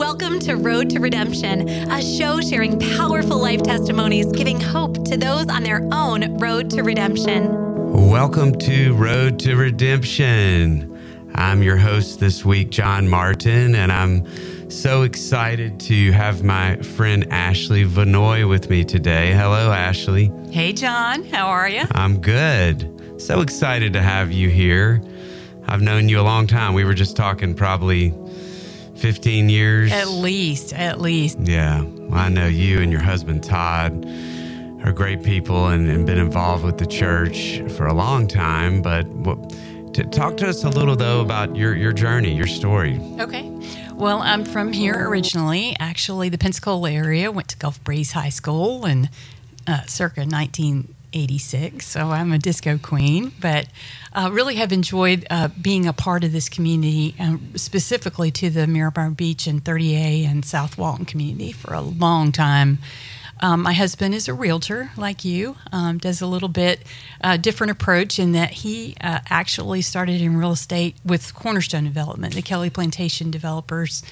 Welcome to Road to Redemption, a show sharing powerful life testimonies, giving hope to those on their own road to redemption. Welcome to Road to Redemption. I'm your host this week, John Martin, and I'm so excited to have my friend Ashley Vannoy with me today. Hello, Ashley. Hey, John. How are you? I'm good. So excited to have you here. I've known you a long time. We were just talking probably 15 years. At least, at least. Yeah. Well, I know you and your husband, Todd, are great people and, and been involved with the church for a long time. But what, to talk to us a little, though, about your, your journey, your story. Okay. Well, I'm from here originally, actually, the Pensacola area. Went to Gulf Breeze High School and uh, circa 19- 86, so I'm a disco queen, but uh, really have enjoyed uh, being a part of this community, um, specifically to the Miramar Beach and 30A and South Walton community for a long time. Um, my husband is a realtor, like you, um, does a little bit uh, different approach in that he uh, actually started in real estate with Cornerstone Development, the Kelly Plantation developers.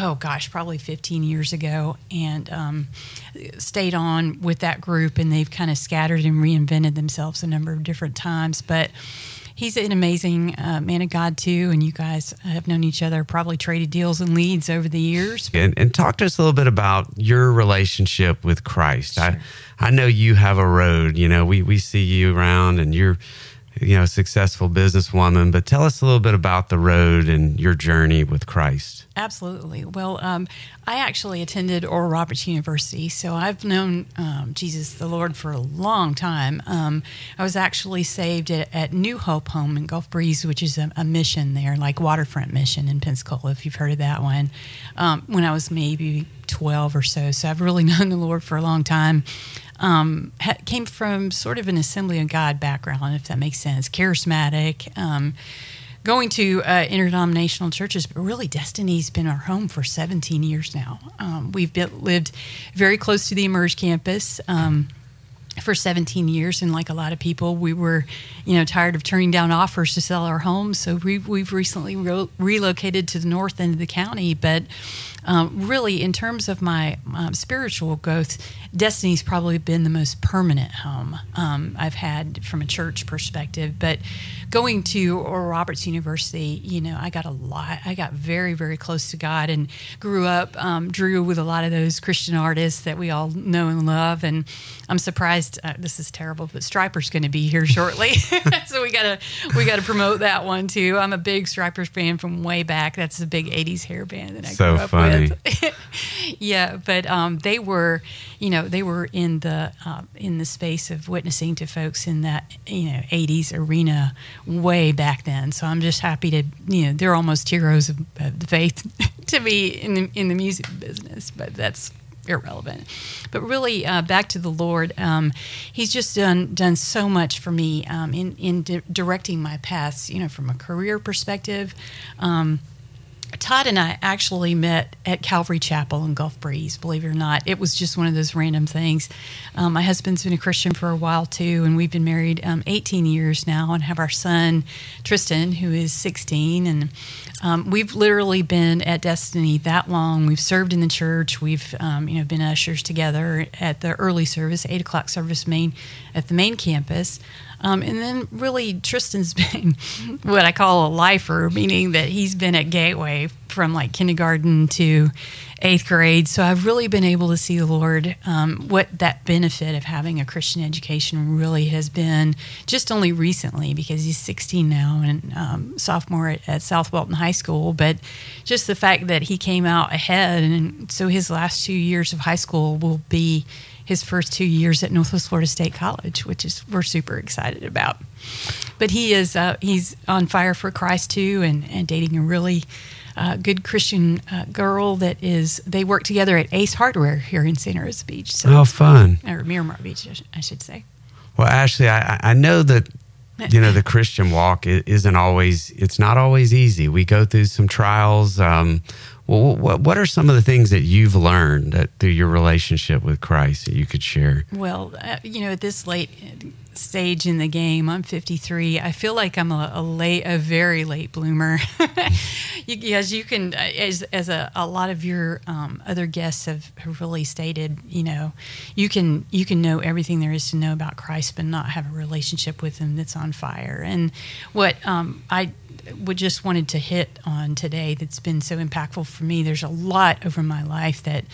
Oh gosh, probably 15 years ago, and um, stayed on with that group, and they've kind of scattered and reinvented themselves a number of different times. But he's an amazing uh, man of God too, and you guys have known each other, probably traded deals and leads over the years. And, and talk to us a little bit about your relationship with Christ. Sure. I I know you have a road. You know, we we see you around, and you're you know, successful businesswoman, but tell us a little bit about the road and your journey with Christ. Absolutely. Well, um, I actually attended Oral Roberts University, so I've known um, Jesus the Lord for a long time. Um, I was actually saved at, at, New Hope Home in Gulf Breeze, which is a, a, mission there, like Waterfront Mission in Pensacola, if you've heard of that one, um, when I was maybe 12 or so. So I've really known the Lord for a long time um, ha- came from sort of an Assembly of God background, if that makes sense, charismatic. Um, going to uh, interdenominational churches, but really Destiny's been our home for 17 years now. Um, we've been, lived very close to the Emerge campus. Um, for 17 years and like a lot of people we were you know tired of turning down offers to sell our homes so we've, we've recently re- relocated to the north end of the county but um, really, in terms of my um, spiritual growth, Destiny's probably been the most permanent home um, I've had from a church perspective. But going to Oral Roberts University, you know, I got a lot. I got very, very close to God and grew up, um, drew with a lot of those Christian artists that we all know and love. And I'm surprised. Uh, this is terrible, but Stryper's going to be here shortly, so we gotta we gotta promote that one too. I'm a big Stryper's fan from way back. That's a big '80s hair band that I so grew up funny. with. yeah, but um, they were, you know, they were in the uh, in the space of witnessing to folks in that you know '80s arena way back then. So I'm just happy to, you know, they're almost heroes of, of the faith to be in the, in the music business. But that's irrelevant. But really, uh, back to the Lord, um, He's just done done so much for me um, in in di- directing my paths. You know, from a career perspective. Um, Todd and I actually met at Calvary Chapel in Gulf Breeze, believe it or not. It was just one of those random things. Um, my husband's been a Christian for a while too, and we've been married um, 18 years now and have our son, Tristan, who is 16. And um, we've literally been at Destiny that long. We've served in the church. We've um, you know been ushers together at the early service, 8 o'clock service main at the main campus. Um, and then really, Tristan's been what I call a lifer, meaning that he's been at Gateway from like kindergarten to eighth grade. So I've really been able to see the Lord, um, what that benefit of having a Christian education really has been just only recently because he's 16 now and um, sophomore at, at, South Walton High School. But just the fact that he came out ahead, and so his last two years of high school will be his first two years at Northwest Florida State College, which is we're super excited about. But he is uh, he's on fire for Christ too, and, and dating a really uh, good Christian uh, girl that is. They work together at Ace Hardware here in Santa Rosa Beach. So, oh, fun! Or Miramar Beach, I should say. Well, Ashley, I, I know that you know the Christian walk isn't always. It's not always easy. We go through some trials. Um, well, what, what are some of the things that you've learned that, through your relationship with Christ that you could share? Well, uh, you know, at this late stage in the game. I'm 53. I feel like I'm a, a late, a very late bloomer. you, as you can, as as a, a lot of your um, other guests have, have really stated, you know, you can you can know everything there is to know about Christ, but not have a relationship with Him that's on fire. And what um, I would just wanted to hit on today that's been so impactful for me. There's a lot over my life that,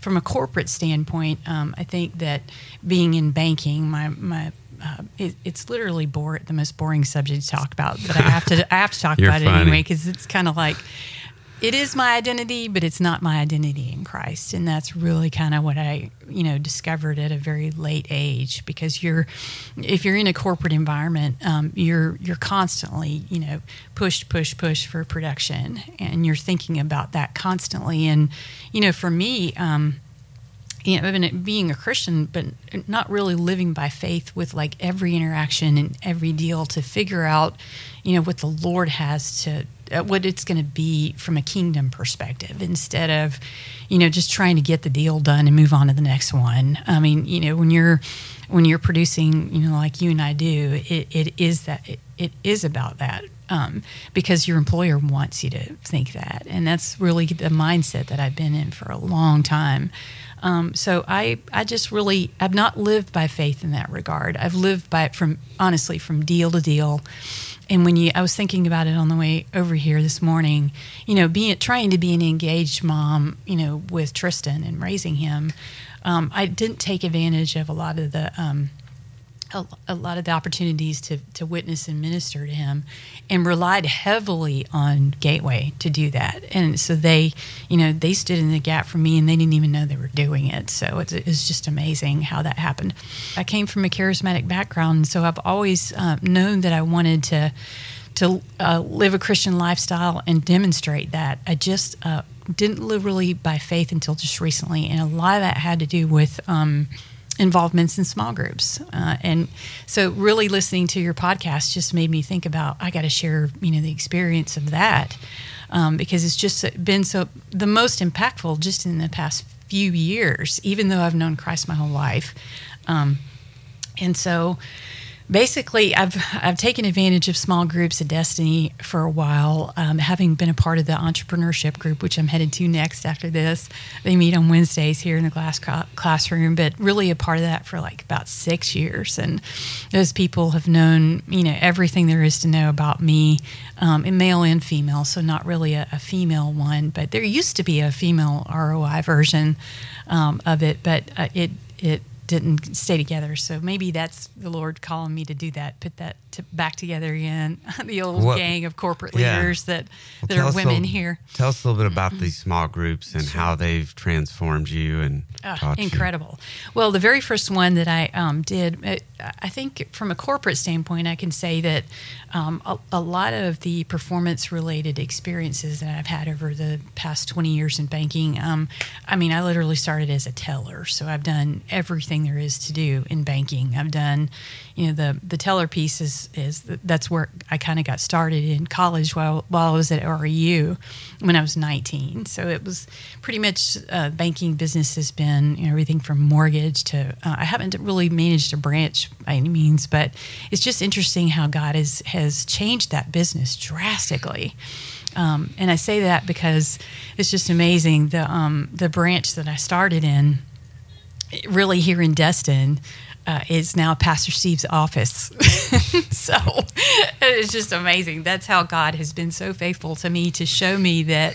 from a corporate standpoint, um, I think that being in banking, my my uh, it, it's literally bore, the most boring subject to talk about, but I have to I have to talk about funny. it anyway because it's kind of like it is my identity, but it's not my identity in Christ. And that's really kind of what I, you know, discovered at a very late age because you're, if you're in a corporate environment, um, you're, you're constantly, you know, push, push, push for production. And you're thinking about that constantly. And, you know, for me, um, you know, being a Christian, but not really living by faith with like every interaction and every deal to figure out, you know, what the Lord has to, uh, what it's going to be from a kingdom perspective instead of, you know, just trying to get the deal done and move on to the next one. I mean, you know, when you're, when you're producing, you know, like you and I do, it, it is that, it, it is about that. Um, because your employer wants you to think that. And that's really the mindset that I've been in for a long time. Um, so I, I just really, I've not lived by faith in that regard. I've lived by it from, honestly, from deal to deal. And when you, I was thinking about it on the way over here this morning, you know, being, trying to be an engaged mom, you know, with Tristan and raising him, um, I didn't take advantage of a lot of the, um, a, a, lot of the opportunities to, to witness and minister to him and relied heavily on gateway to do that. And so they you know they stood in the gap for me and they didn't even know they were doing it. So it's, it's just amazing how that happened. I came from a charismatic background so i've always uh, known that i wanted to to uh, live a christian lifestyle and demonstrate that. I just uh, didn't live really by faith until just recently and a lot of that had to do with um, involvements in small groups. Uh, and so, really listening to your podcast just made me think about I got to share, you know, the experience of that um, because it's just been so the most impactful just in the past few years, even though I've known Christ my whole life. Um, and so, basically, I've I've taken advantage of small groups at Destiny for a while, um, having been a part of the entrepreneurship group, which I'm headed to next after this. They meet on Wednesdays here in the glass classroom, but really a part of that for like about six years. And those people have known, you know, everything there is to know about me, um, male and female. So not really a, a, female one, but there used to be a female ROI version um, of it, but uh, it it didn't stay together. So maybe that's the Lord calling me to do that, put that to back together again. the old what, gang of corporate leaders yeah. that that well, are women here. Tell us a little bit about these small groups and sure. how they've transformed you and uh, incredible. You. Well, the very first one that I um, did, it, I think from a corporate standpoint, I can say that um, a, a, lot of the performance related experiences that I've had over the past 20 years in banking, um, I mean, I literally started as a teller. So I've done everything there is to do in banking. I've done, you know, the, the teller piece is, is that's where I kind of got started in college while, while I was at ORU when I was 19. So it was pretty much uh, banking business has been you know, everything from mortgage to, uh, I haven't really managed a branch by any means, but it's just interesting how God has has changed that business drastically. Um, and I say that because it's just amazing. The um, the branch that I started in, really here in Destin, uh, is now Pastor Steve's office. so it's just amazing. That's how God has been so faithful to me to show me that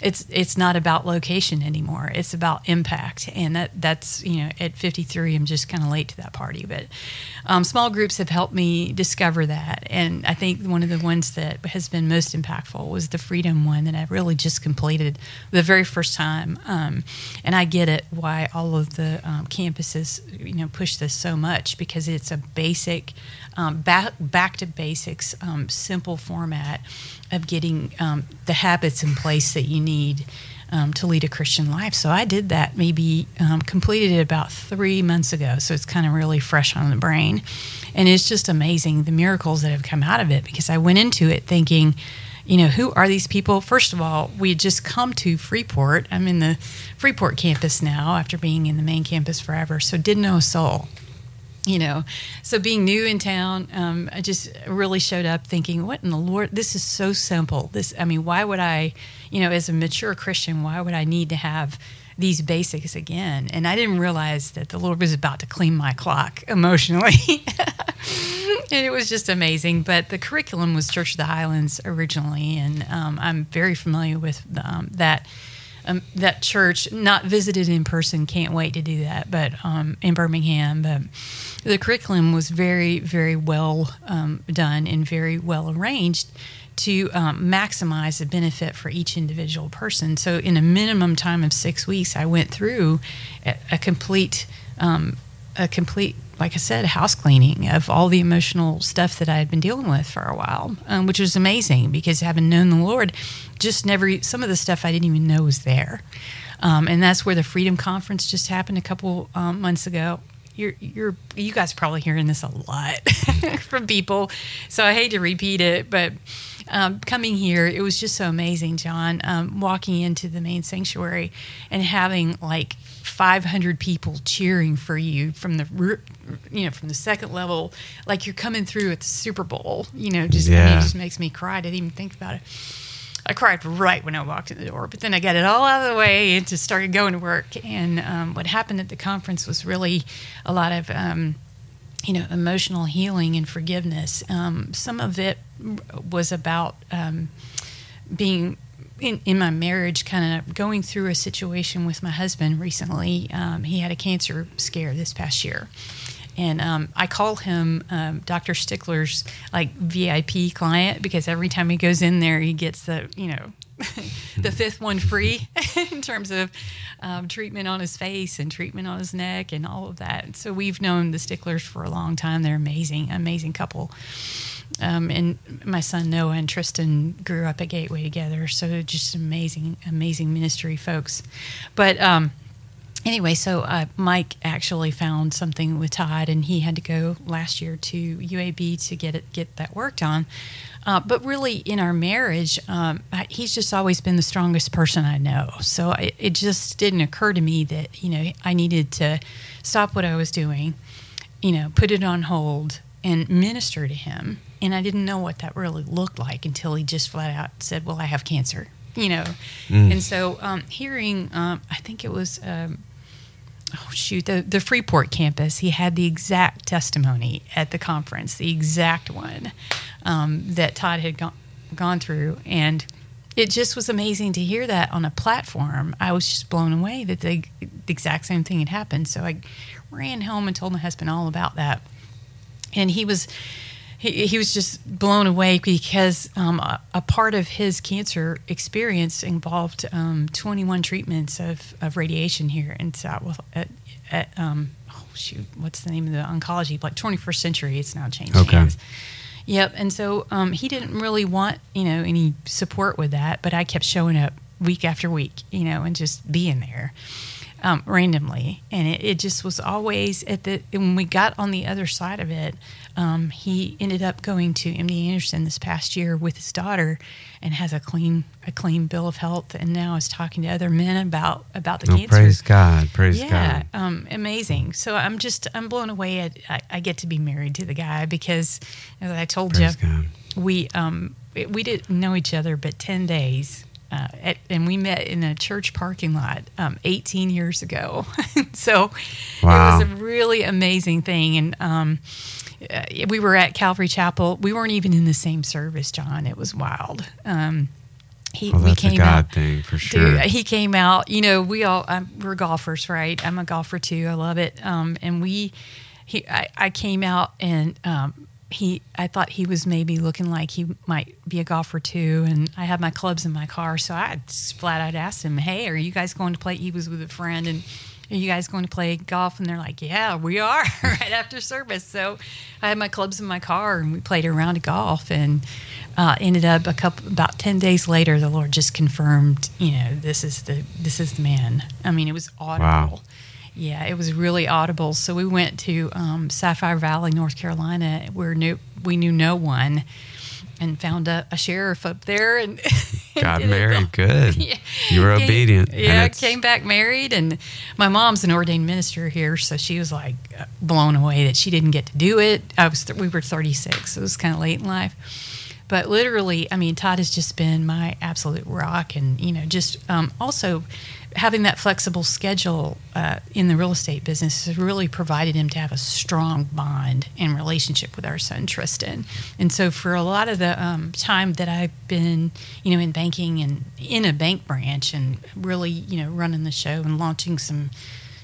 it's it's not about location anymore. It's about impact, and that that's you know at 53, I'm just kind of late to that party. But um, small groups have helped me discover that, and I think one of the ones that has been most impactful was the Freedom one that I really just completed the very first time. Um, and I get it why all of the um, campuses you know push this so much because it's a basic um, back, back to basics, um, simple format of getting um, the habits in place that you need um, to lead a Christian life. So I did that maybe um, completed it about three months ago. So it's kind of really fresh on the brain. And it's just amazing the miracles that have come out of it because I went into it thinking, you know, who are these people? First of all, we had just come to Freeport. I'm in the Freeport campus now after being in the main campus forever. So didn't know a soul you know so being new in town um, i just really showed up thinking what in the lord this is so simple this i mean why would i you know as a mature christian why would i need to have these basics again? And i didn't realize that the lord was about to clean my clock emotionally. And it was just amazing. But the curriculum was church of the highlands originally and um, i'm very familiar with um, that um, that church. Not visited in person can't wait to do that but um, in birmingham. But the curriculum was very very well um, done and very well arranged to um, maximize the benefit for each individual person so in a minimum time of six weeks i went through a, a complete um, a complete like I said, house cleaning of all the emotional stuff that I had been dealing with for a while, um, which was amazing because having known the Lord, just never, some of the stuff I didn't even know was there. Um, and that's where the Freedom Conference just happened a couple um, months ago. You're, you're, you guys probably hearing this a lot from people, so I hate to repeat it, but um, coming here, it was just so amazing, John. Um, walking into the main sanctuary and having like 500 people cheering for you from the you know from the second level, like you're coming through at the Super Bowl. You know, just yeah. I mean, it just makes me cry. I didn't even think about it. I cried right when I walked in the door, but then I got it all out of the way and just started going to work. And um, what happened at the conference was really a lot of um, you know, emotional healing and forgiveness. Um, some of it was about um, being in, in, my marriage, kind of going through a situation with my husband recently. Um, he had a cancer scare this past year. And um, I call him um, Dr. Stickler's like VIP client because every time he goes in there, he gets the, you know, the fifth one free in terms of um, treatment on his face and treatment on his neck and all of that. So we've known the Sticklers for a long time. They're amazing, amazing couple. Um, and my son Noah and Tristan grew up at Gateway together, so just amazing, amazing ministry folks. But um, anyway, so uh, Mike actually found something with Todd, and he had to go last year to UAB to get it get that worked on. Uh, but really, in our marriage, um, he's just always been the strongest person I know. So it, it just didn't occur to me that you know I needed to stop what I was doing, you know, put it on hold, and minister to him. And I didn't know what that really looked like until he just flat out said, "Well, I have cancer." You know, mm. and so um, hearing, um, I think it was um, oh shoot the, the freeport campus he had the exact testimony at the conference the exact one um, that todd had gone, gone through. And it just was amazing to hear that on a platform. I was just blown away that the, the exact same thing had happened. So i ran home and told my husband all about that. And he was he, he was just blown away because um, a, a, part of his cancer experience involved um, 21 treatments of, of radiation here in South at, at um, oh shoot what's the name of the oncology like 21st century it's now changed okay. hands yep and so um, he didn't really want you know any support with that but I kept showing up week after week you know and just being there um, randomly, and it, it, just was always at the when we got on the other side of it. Um, he ended up going to MD Anderson this past year with his daughter, and has a clean a clean bill of health, and now is talking to other men about about the oh, cancer. Praise God! Praise yeah, God! Um, amazing. So I'm just I'm blown away. At, I, I, get to be married to the guy because, as I told praise you, God. we um we didn't know each other but ten days uh, at, and we met in a church parking lot um, 18 years ago. so wow. it was a really amazing thing. And um, uh, we were at Calvary Chapel. We weren't even in the same service, John. It was wild. Um, he, well, we came God out, thing for sure. Dude, he came out. You know, we all um, we're golfers, right? I'm a golfer too. I love it. Um, and we, he, I, I came out and um, he I thought he was maybe looking like he might be a golfer too and I had my clubs in my car so I flat out asked him hey are you guys going to play he was with a friend and are you guys going to play golf? And they're like yeah we are right after service. So I had my clubs in my car and we played a round of golf and uh, ended up a couple about 10 days later the Lord just confirmed you know this is the this is the man. I mean it was audible. Wow. Yeah, it was really audible. So we went to um, Sapphire Valley, North Carolina, where new, we knew no one. And found a, a sheriff up there and got married. Good. yeah. You were came, obedient. Yeah, came back married, and my mom's an ordained minister here, so she was like blown away that she didn't get to do it. I was th- we were 36, so it was kind of late in life. But literally, I mean, Todd has just been my absolute rock, and you know, just um, also having that flexible schedule uh, in the real estate business has really provided him to have a strong bond and relationship with our son Tristan. And so, for a lot of the um, time that I've been, you know, in banking and in a bank branch, and really, you know, running the show and launching some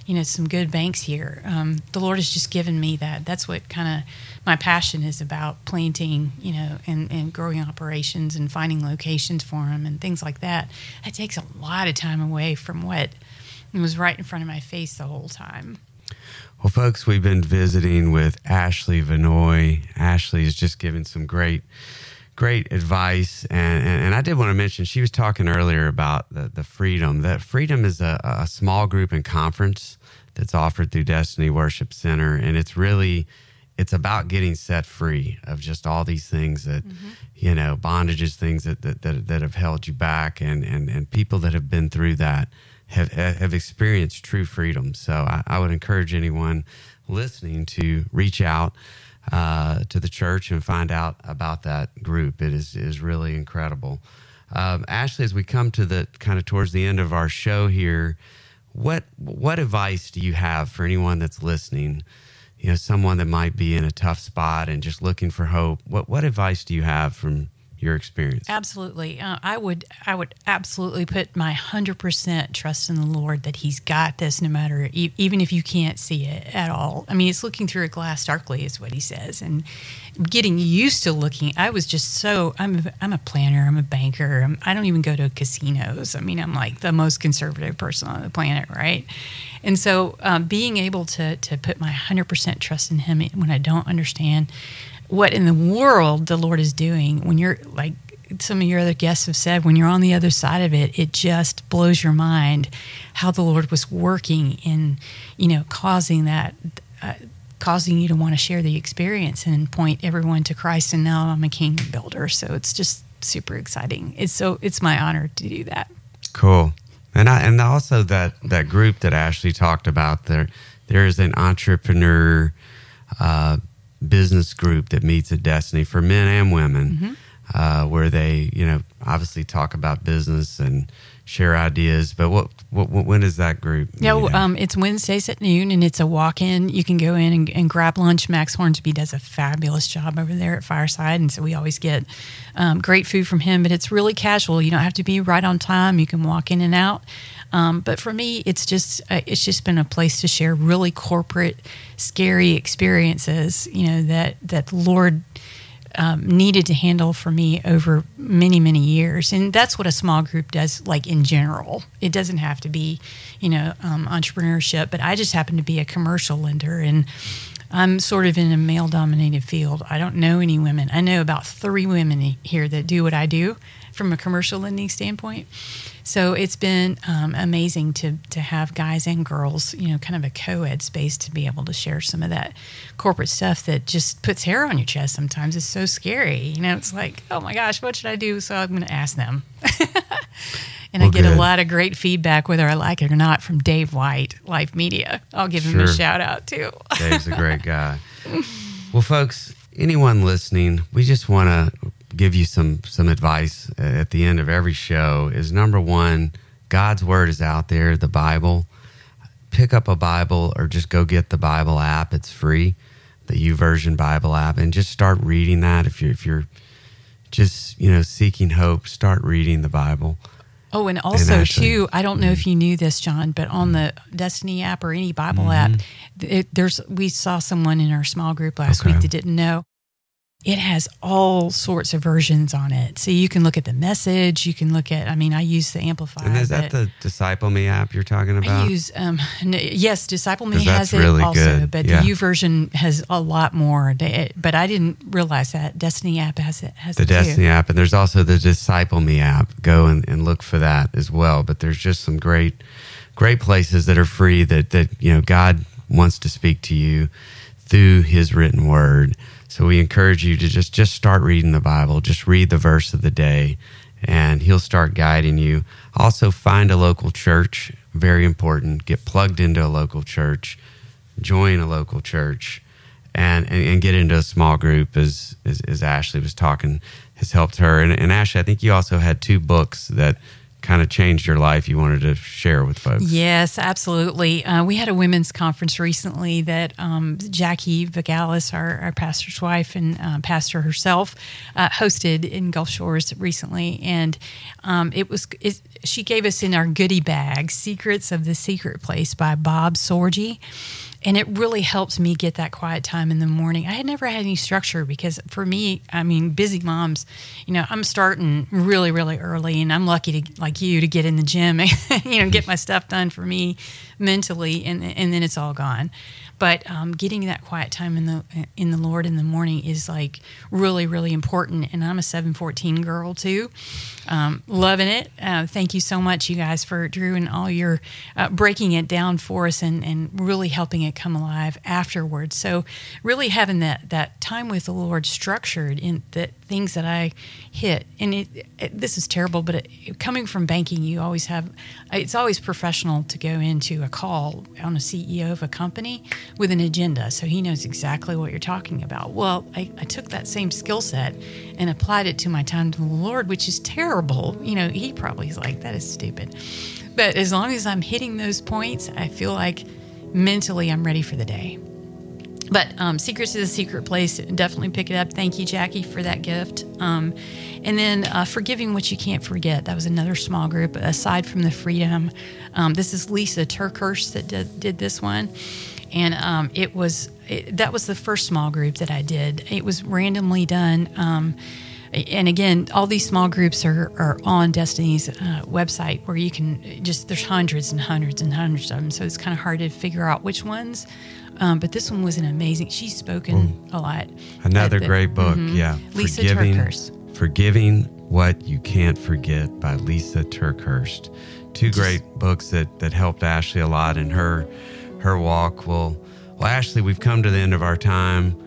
you know some good banks here. Um, the Lord has just given me that. That's what kind of my passion is about planting, you know, and, and growing operations and finding locations for them and things like that. It takes a lot of time away from what was right in front of my face the whole time. Well, folks, we've been visiting with Ashley Vannoy. Ashley is just given some great great advice. And, and, and, I did want to mention, she was talking earlier about the, the freedom. That freedom is a, a small group and conference that's offered through Destiny Worship Center. And it's really, it's about getting set free of just all these things that, mm-hmm. you know, bondages, things that, that, that, that, have held you back and, and, and people that have been through that have, have experienced true freedom. So I, I would encourage anyone listening to reach out uh, to the church and find out about that group. It is is really incredible. Um, Ashley, as we come to the kind of towards the end of our show here, what what advice do you have for anyone that's listening? You know, someone that might be in a tough spot and just looking for hope. What what advice do you have from your experience? Absolutely. Uh, I would I would absolutely put my 100% trust in the Lord that he's got this no matter even if you can't see it at all. I mean, it's looking through a glass darkly is what he says and getting used to looking. I was just so I'm a, I'm a planner, I'm a banker. I'm, I do not even go to casinos. I mean, I'm like the most conservative person on the planet, right? And so um, being able to to put my 100% trust in him when I don't understand what in the world the Lord is doing when you're like some of your other guests have said, when you're on the other side of it, it just blows your mind how the Lord was working in, you know, causing that, uh, causing you to want to share the experience and point everyone to Christ. And now I'm a kingdom builder, so it's just super exciting. It's so it's my honor to do that. Cool, and I and also that that group that Ashley talked about there. There is an entrepreneur. Uh, business group that meets at Destiny for men and women, mm-hmm. uh, where they, you know, obviously talk about business and share ideas. But what, what, what when is that group? Yeah, um, it's Wednesdays at noon, and it's a walk-in. You can go in and, and, grab lunch. Max Hornsby does a fabulous job over there at Fireside, and so we always get um, great food from him. But it's really casual. You don't have to be right on time. You can walk in and out. Um, but for me, it's just uh, it's just been a place to share really corporate, scary experiences. You know that that Lord um, needed to handle for me over many many years, and that's what a small group does. Like in general, it doesn't have to be, you know, um, entrepreneurship. But I just happen to be a commercial lender and. I'm sort of in a male dominated field. I don't know any women. I know about three women here that do what I do from a commercial lending standpoint. So it's been um, amazing to to have guys and girls, you know, kind of a co-ed space to be able to share some of that corporate stuff that just puts hair on your chest. Sometimes it's so scary, you know. It's like, oh my gosh, what should I do? So I'm going to ask them. and well, I get good. a lot of great feedback, whether I like it or not, from Dave White, Life Media. I'll give sure. him a shout out too. Dave's a great guy. well, folks, anyone listening, we just want to give you some some advice at the end of every show is number one, God's word is out there, the Bible. Pick up a Bible or just go get the Bible app. It's free, the YouVersion Bible app, and just start reading that. If you're if you're just you know seeking hope, start reading the Bible. Oh, and also and actually, too, I don't know mm-hmm. if you knew this, John, but on the Destiny app or any Bible mm-hmm. app, it, there's we saw someone in our small group last okay. week that didn't know it has all sorts of versions on it. So you can look at the message. You can look at, I mean, I use the Amplify. And is that the Disciple Me app you're talking about? I use, um, yes, Disciple Me has it really also, good. but yeah. the version has a lot more. But I didn't realize that Destiny app has it. Has the it Destiny too. app, and there's also the Disciple Me app. Go and, and look for that as well. But there's just some great, great places that are free that that you know God wants to speak to you through His written word. So we encourage you to just just start reading the Bible. Just read the verse of the day, and He'll start guiding you. Also, find a local church. Very important. Get plugged into a local church. Join a local church. And, and, and get into a small group as, as, as Ashley was talking has helped her. And, and Ashley, I think you also had two books that kind of changed your life you wanted to share with folks. Yes, absolutely. Uh, we had a women's conference recently that um, Jackie Vigalis, our, our, pastor's wife and uh, pastor herself, uh, hosted in Gulf Shores recently, and um, it was it, she gave us in our goodie bag "Secrets of the Secret Place" by Bob Sorge and it really helps me get that quiet time in the morning. I had never had any structure because for me, I mean, busy moms, you know, I'm starting really, really early, and I'm lucky to like you to get in the gym, and, you know, get my stuff done for me mentally, and and then it's all gone. But um, getting that quiet time in the in the Lord in the morning is like really really important. And I'm a 714 girl too, um, loving it. Uh, thank you so much, you guys, for Drew and all your uh, breaking it down for us and and really helping it come alive afterwards. So really having that that time with the Lord structured in the things that I hit. And it, it, this is terrible, but it, coming from banking, you always have it's always professional to go into a call on a CEO of a company with an agenda, so he knows exactly what you're talking about. Well, I, I took that same skill set and applied it to my time to the Lord, which is terrible. You know, he probably is like, that is stupid. But as long as I'm hitting those points, I feel like mentally I'm ready for the day. But um, Secrets is a Secret Place. Definitely pick it up. Thank you, Jackie, for that gift. Um, and then uh, Forgiving What You Can't Forget. That was another small group aside from the Freedom. Um, this is Lisa TerKeurst that did, did this one and um, it was it, that was the first small group that I did. It was randomly done. Um, and again, all these small groups are, are on Destiny's uh, website where you can just, there's hundreds and hundreds and hundreds of them. So it's kind of hard to figure out which ones. Um, but this one was an amazing, she's spoken a lot. Another the, great book. Mm-hmm. Yeah. Lisa Forgiving, TerKeurst. Forgiving What You Can't Forget by Lisa TerKeurst. Two great books that, that helped Ashley a lot in her her walk. Well, well, Ashley, we've come to the end of our time.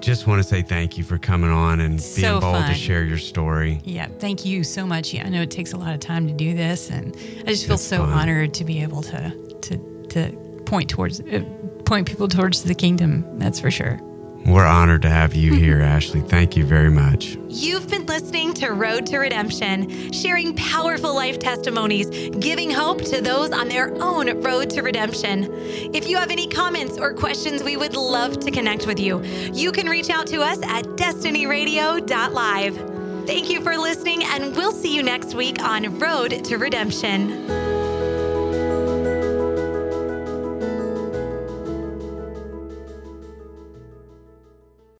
Just want to say thank you for coming on and being so bold fun. to share your story. Yeah, thank you so much. Yeah, I know it takes a lot of time to do this, and I just feel it's so fun. honored to be able to to to point towards uh, point people towards the kingdom. That's for sure. We're honored to have you here, Ashley. Thank you very much. You've been listening to Road to Redemption, sharing powerful life testimonies, giving hope to those on their own road to redemption. If you have any comments or questions, we would love to connect with you. You can reach out to us at destinyradio.live. Thank you for listening, and we'll see you next week on Road to Redemption.